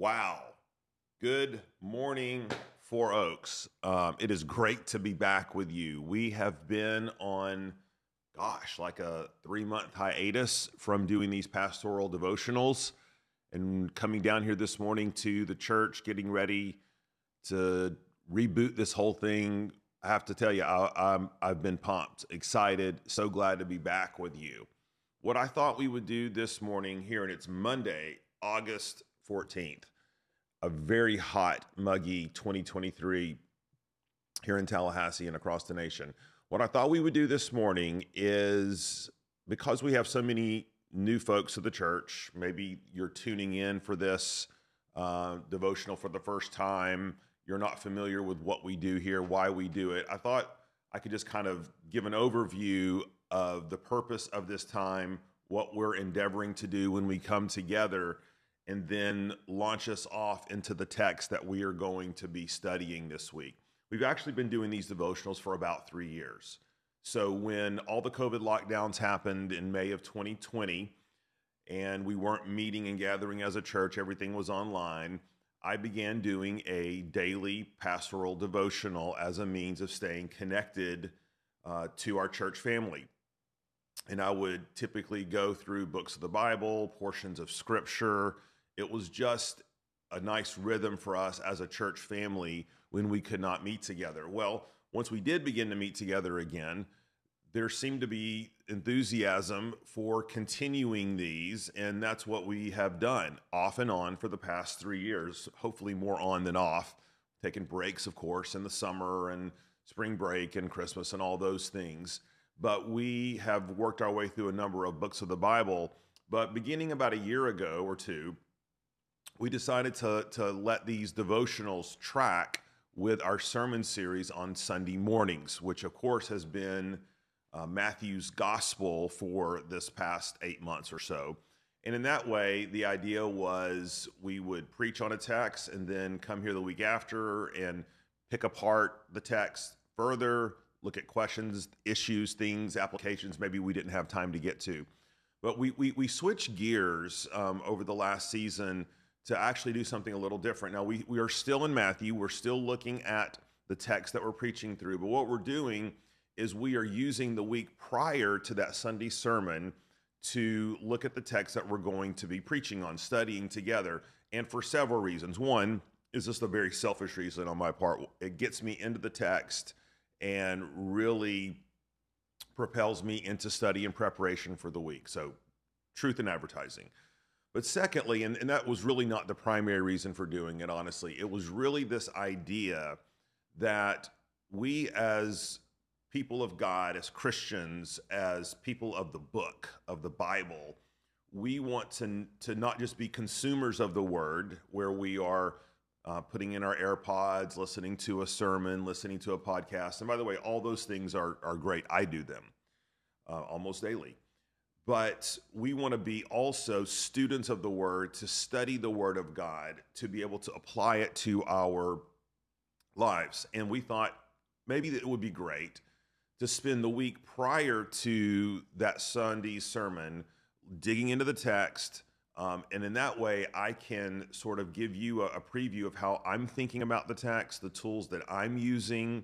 Wow. Good morning, Four Oaks. Um, it is great to be back with you. We have been on, gosh, like a three month hiatus from doing these pastoral devotionals and coming down here this morning to the church, getting ready to reboot this whole thing. I have to tell you, I, I'm, I've been pumped, excited, so glad to be back with you. What I thought we would do this morning here, and it's Monday, August 14th, a very hot, muggy 2023 here in Tallahassee and across the nation. What I thought we would do this morning is because we have so many new folks to the church, maybe you're tuning in for this uh, devotional for the first time, you're not familiar with what we do here, why we do it. I thought I could just kind of give an overview of the purpose of this time, what we're endeavoring to do when we come together and then launch us off into the text that we are going to be studying this week. We've actually been doing these devotionals for about three years. So, when all the COVID lockdowns happened in May of 2020, and we weren't meeting and gathering as a church, everything was online. I began doing a daily pastoral devotional as a means of staying connected uh, to our church family. And I would typically go through books of the Bible, portions of scripture, it was just a nice rhythm for us as a church family when we could not meet together. Well, once we did begin to meet together again, there seemed to be enthusiasm for continuing these, and that's what we have done off and on for the past three years, hopefully more on than off, taking breaks, of course, in the summer and spring break and Christmas and all those things. But we have worked our way through a number of books of the Bible. But beginning about a year ago or two, we decided to, to let these devotionals track with our sermon series on Sunday mornings, which of course has been uh, Matthew's gospel for this past eight months or so. And in that way, the idea was we would preach on a text and then come here the week after and pick apart the text further, look at questions, issues, things, applications maybe we didn't have time to get to. But we, we, we switched gears um, over the last season to actually do something a little different. Now, we, we are still in Matthew, we're still looking at the text that we're preaching through, but what we're doing is we are using the week prior to that Sunday sermon to look at the text that we're going to be preaching on, studying together, and for several reasons. One is just a very selfish reason on my part. It gets me into the text and really propels me into study and preparation for the week. So, truth in advertising. But secondly, and, and that was really not the primary reason for doing it, honestly, it was really this idea that we as people of God, as Christians, as people of the book, of the Bible, we want to, to not just be consumers of the word, where we are uh, putting in our AirPods, listening to a sermon, listening to a podcast. And by the way, all those things are, are great. I do them uh, almost daily but we want to be also students of the word to study the word of God to be able to apply it to our lives. And we thought maybe it would be great to spend the week prior to that Sunday sermon digging into the text. Um, and in that way, I can sort of give you a, a preview of how I'm thinking about the text, the tools that I'm using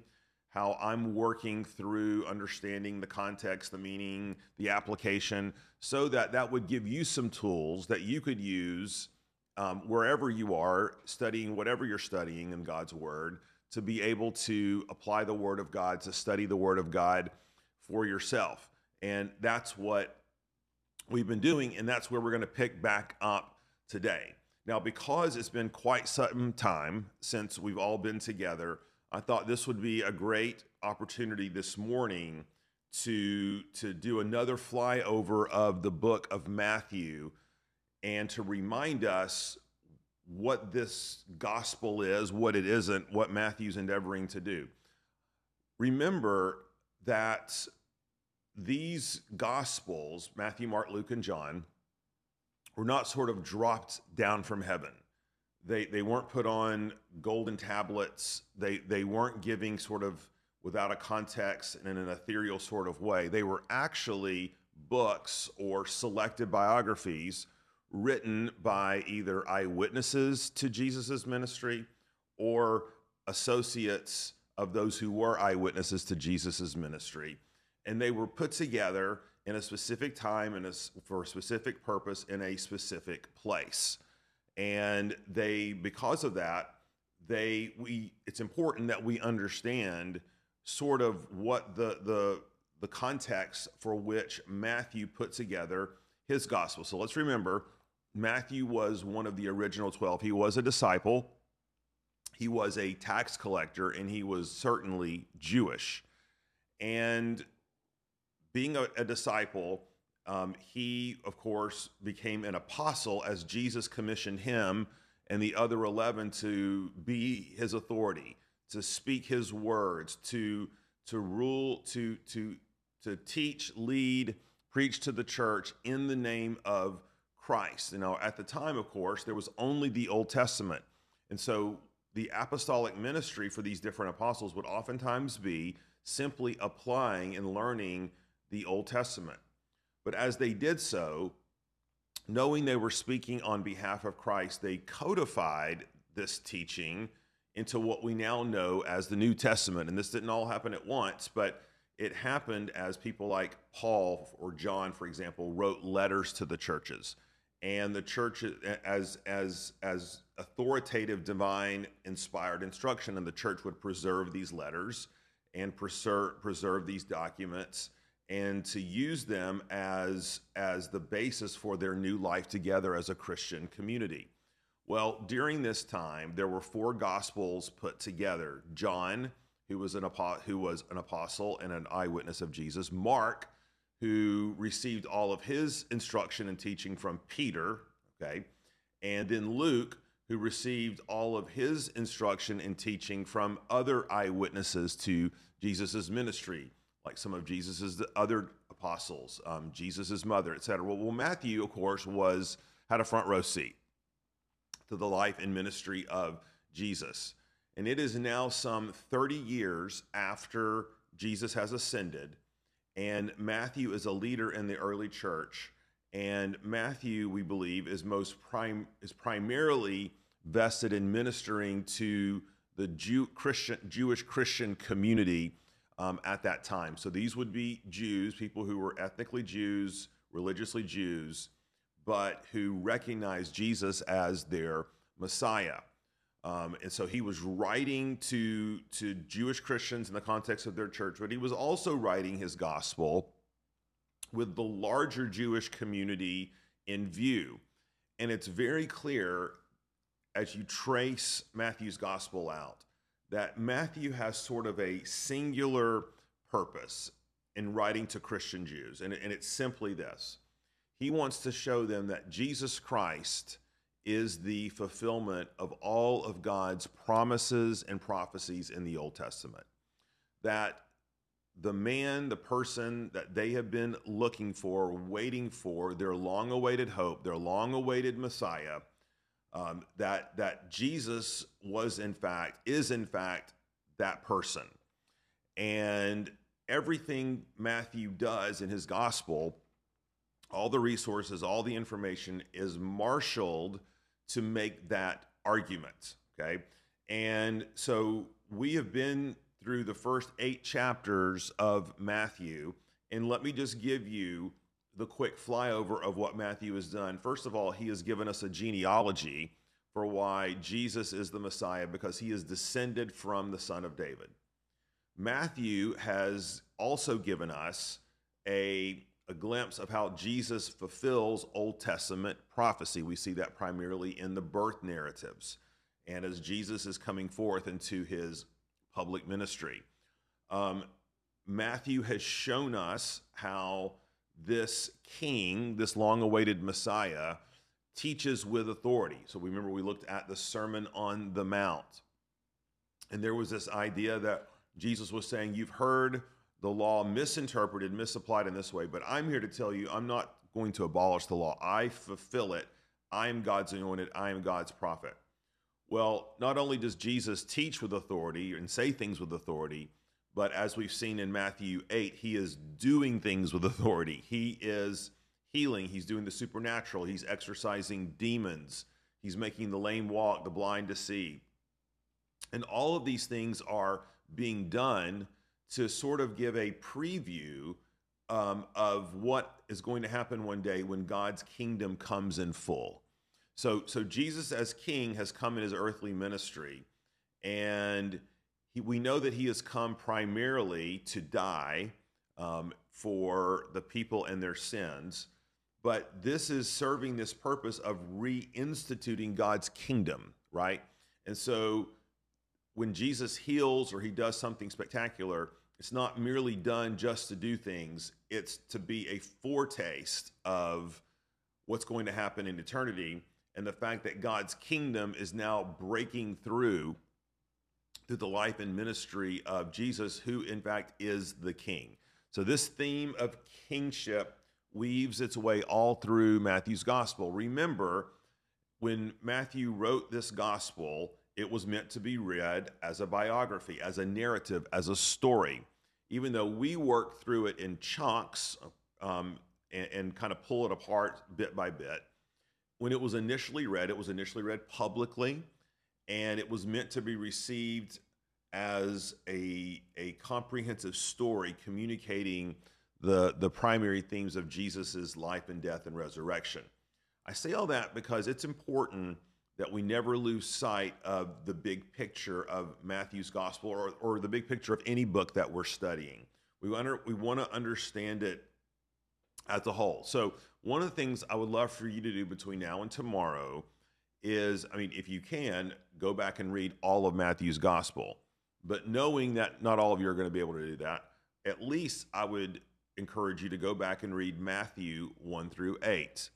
how I'm working through understanding the context, the meaning, the application, so that that would give you some tools that you could use um, wherever you are studying whatever you're studying in God's Word to be able to apply the Word of God, to study the Word of God for yourself. And that's what we've been doing, and that's where we're going to pick back up today. Now, because it's been quite some time since we've all been together, I thought this would be a great opportunity this morning to to do another flyover of the book of Matthew and to remind us what this gospel is, what it isn't, what Matthew's endeavoring to do. Remember that these gospels, Matthew, Mark, Luke, and John, were not sort of dropped down from heaven. They, they weren't put on golden tablets. They, they weren't giving sort of without a context and in an ethereal sort of way. They were actually books or selected biographies written by either eyewitnesses to Jesus' ministry or associates of those who were eyewitnesses to Jesus' ministry. And they were put together in a specific time and for a specific purpose in a specific place. And they, because of that, they we it's important that we understand sort of what the the the context for which Matthew put together his gospel. So let's remember Matthew was one of the original 12. He was a disciple. He was a tax collector and he was certainly Jewish. And being a, a disciple, um, he, of course, became an apostle as Jesus commissioned him and the other 11 to be his authority, to speak his words, to, to rule, to, to, to teach, lead, preach to the church in the name of Christ. You know, at the time, of course, there was only the Old Testament. And so the apostolic ministry for these different apostles would oftentimes be simply applying and learning the Old Testament. But as they did so, knowing they were speaking on behalf of Christ, they codified this teaching into what we now know as the New Testament. And this didn't all happen at once, but it happened as people like Paul or John, for example, wrote letters to the churches. And the church, as as as authoritative, divine, inspired instruction, and the church would preserve these letters and preserve preserve these documents and to use them as as the basis for their new life together as a Christian community. Well, during this time, there were four gospels put together. John, who was an who was an apostle and an eyewitness of Jesus, Mark, who received all of his instruction and teaching from Peter, okay? And then Luke, who received all of his instruction and teaching from other eyewitnesses to Jesus' ministry like some of Jesus's other apostles, um, Jesus's mother, etc. Well, well, Matthew, of course, was had a front row seat to the life and ministry of Jesus, and it is now some 30 years after Jesus has ascended, and Matthew is a leader in the early church. And Matthew, we believe, is most prime is primarily vested in ministering to the Jew, Christian, Jewish Christian community um, at that time. So these would be Jews, people who were ethnically Jews, religiously Jews, but who recognized Jesus as their Messiah. Um, and so he was writing to, to Jewish Christians in the context of their church, but he was also writing his gospel with the larger Jewish community in view. And it's very clear as you trace Matthew's gospel out that Matthew has sort of a singular purpose in writing to Christian Jews, and, and it's simply this He wants to show them that Jesus Christ is the fulfillment of all of God's promises and prophecies in the Old Testament. That the man, the person that they have been looking for, waiting for, their long awaited hope, their long awaited Messiah um, that that Jesus was in fact is in fact that person, and everything Matthew does in his gospel, all the resources, all the information is marshaled to make that argument. Okay, and so we have been through the first eight chapters of Matthew, and let me just give you the quick flyover of what Matthew has done. First of all, he has given us a genealogy for why Jesus is the Messiah because he is descended from the son of David. Matthew has also given us a, a glimpse of how Jesus fulfills Old Testament prophecy. We see that primarily in the birth narratives and as Jesus is coming forth into his public ministry. Um, Matthew has shown us how this king, this long awaited Messiah, teaches with authority. So remember we looked at the Sermon on the Mount. And there was this idea that Jesus was saying, You've heard the law misinterpreted, misapplied in this way, but I'm here to tell you, I'm not going to abolish the law. I fulfill it. I am God's anointed, I am God's prophet. Well, not only does Jesus teach with authority and say things with authority, but as we've seen in Matthew 8, he is doing things with authority. He is healing, he's doing the supernatural, he's exorcising demons, he's making the lame walk, the blind to see. And all of these things are being done to sort of give a preview um, of what is going to happen one day when God's kingdom comes in full. So, so Jesus as King has come in his earthly ministry, and he, we know that he has come primarily to die um, for the people and their sins. But this is serving this purpose of reinstituting God's kingdom, right? And so when Jesus heals or he does something spectacular, it's not merely done just to do things, it's to be a foretaste of what's going to happen in eternity and the fact that God's kingdom is now breaking through through the life and ministry of Jesus, who in fact is the king. So, this theme of kingship weaves its way all through Matthew's gospel. Remember, when Matthew wrote this gospel, it was meant to be read as a biography, as a narrative, as a story. Even though we work through it in chunks um, and, and kind of pull it apart bit by bit, when it was initially read, it was initially read publicly and it was meant to be received as a, a comprehensive story communicating the, the primary themes of Jesus' life and death and resurrection. I say all that because it's important that we never lose sight of the big picture of Matthew's gospel or, or the big picture of any book that we're studying. We, under, we want to understand it as a whole. So, one of the things I would love for you to do between now and tomorrow is I mean, if you can, go back and read all of Matthew's gospel. But knowing that not all of you are going to be able to do that, at least I would encourage you to go back and read Matthew 1 through 8.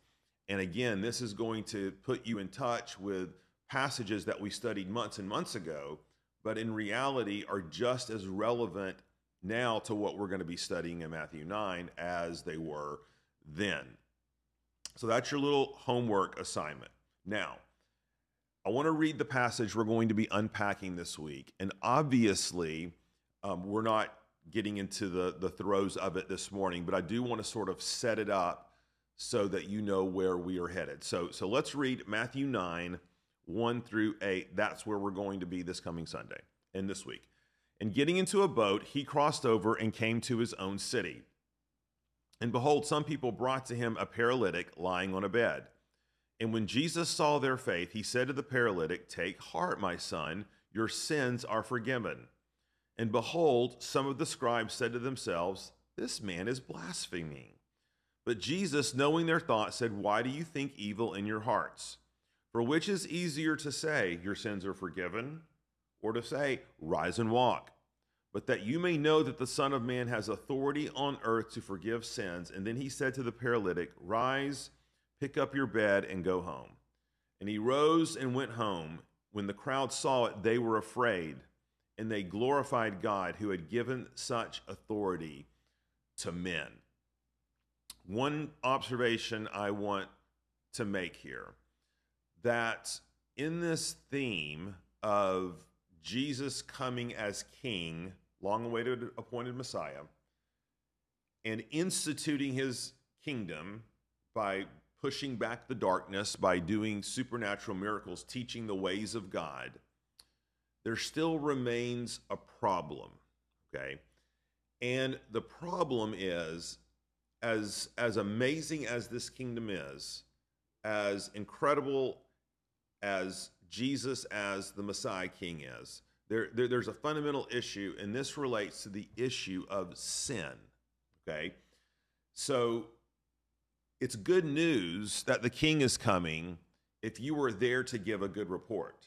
And again, this is going to put you in touch with passages that we studied months and months ago, but in reality are just as relevant now to what we're going to be studying in Matthew 9 as they were then. So that's your little homework assignment. Now, I want to read the passage we're going to be unpacking this week. And obviously, um, we're not getting into the, the throes of it this morning, but I do want to sort of set it up so that you know where we are headed. So, so let's read Matthew 9, 1 through 8. That's where we're going to be this coming Sunday and this week. And getting into a boat, he crossed over and came to his own city. And behold, some people brought to him a paralytic lying on a bed. And when Jesus saw their faith, he said to the paralytic, Take heart, my son, your sins are forgiven. And behold, some of the scribes said to themselves, This man is blaspheming. But Jesus, knowing their thoughts, said, Why do you think evil in your hearts? For which is easier to say, Your sins are forgiven, or to say, Rise and walk? But that you may know that the Son of Man has authority on earth to forgive sins. And then he said to the paralytic, Rise Pick up your bed and go home. And he rose and went home. When the crowd saw it, they were afraid, and they glorified God who had given such authority to men. One observation I want to make here that in this theme of Jesus coming as king, long awaited appointed Messiah, and instituting his kingdom by pushing back the darkness by doing supernatural miracles, teaching the ways of God, there still remains a problem. Okay. And the problem is as as amazing as this kingdom is, as incredible as Jesus as the Messiah King is, there, there, there's a fundamental issue, and this relates to the issue of sin. Okay. So it's good news that the king is coming if you were there to give a good report.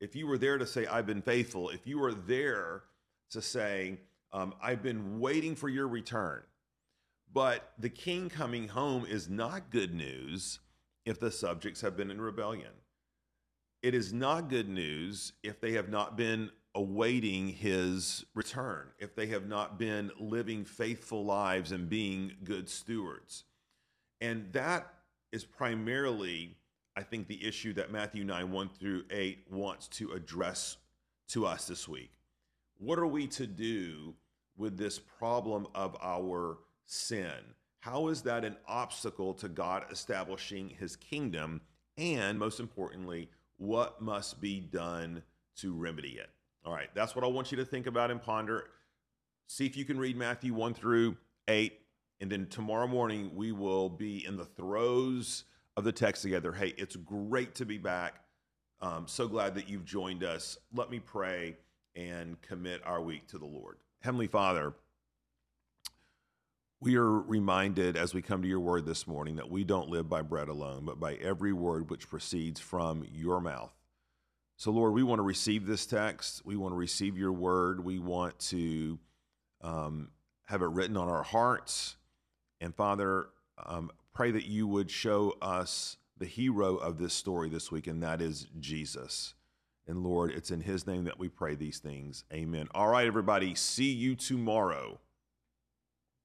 If you were there to say, I've been faithful, if you were there to say, um, I've been waiting for your return. But the king coming home is not good news if the subjects have been in rebellion. It is not good news if they have not been awaiting his return, if they have not been living faithful lives and being good stewards. And that is primarily, I think, the issue that Matthew 9, 1 through 8 wants to address to us this week. What are we to do with this problem of our sin? how is that an obstacle to God establishing his kingdom? And most importantly, what must be done to remedy it? All right, that's what I want you to think about and ponder. See if you can read Matthew 1 through 8. And then tomorrow morning, we will be in the throes of the text together. Hey, it's great to be back. Um, so glad that you've joined us. Let me pray and commit our week to the Lord. Heavenly Father, we are reminded as we come to your word this morning that we don't live by bread alone, but by every word which proceeds from your mouth. So, Lord, we want to receive this text. We want to receive your word. We want to um, have it written on our hearts. And, Father, um, pray that you would show us the hero of this story this week, and that is Jesus. And Lord, it's in his name that we pray these things. Amen. All right, everybody. See you tomorrow.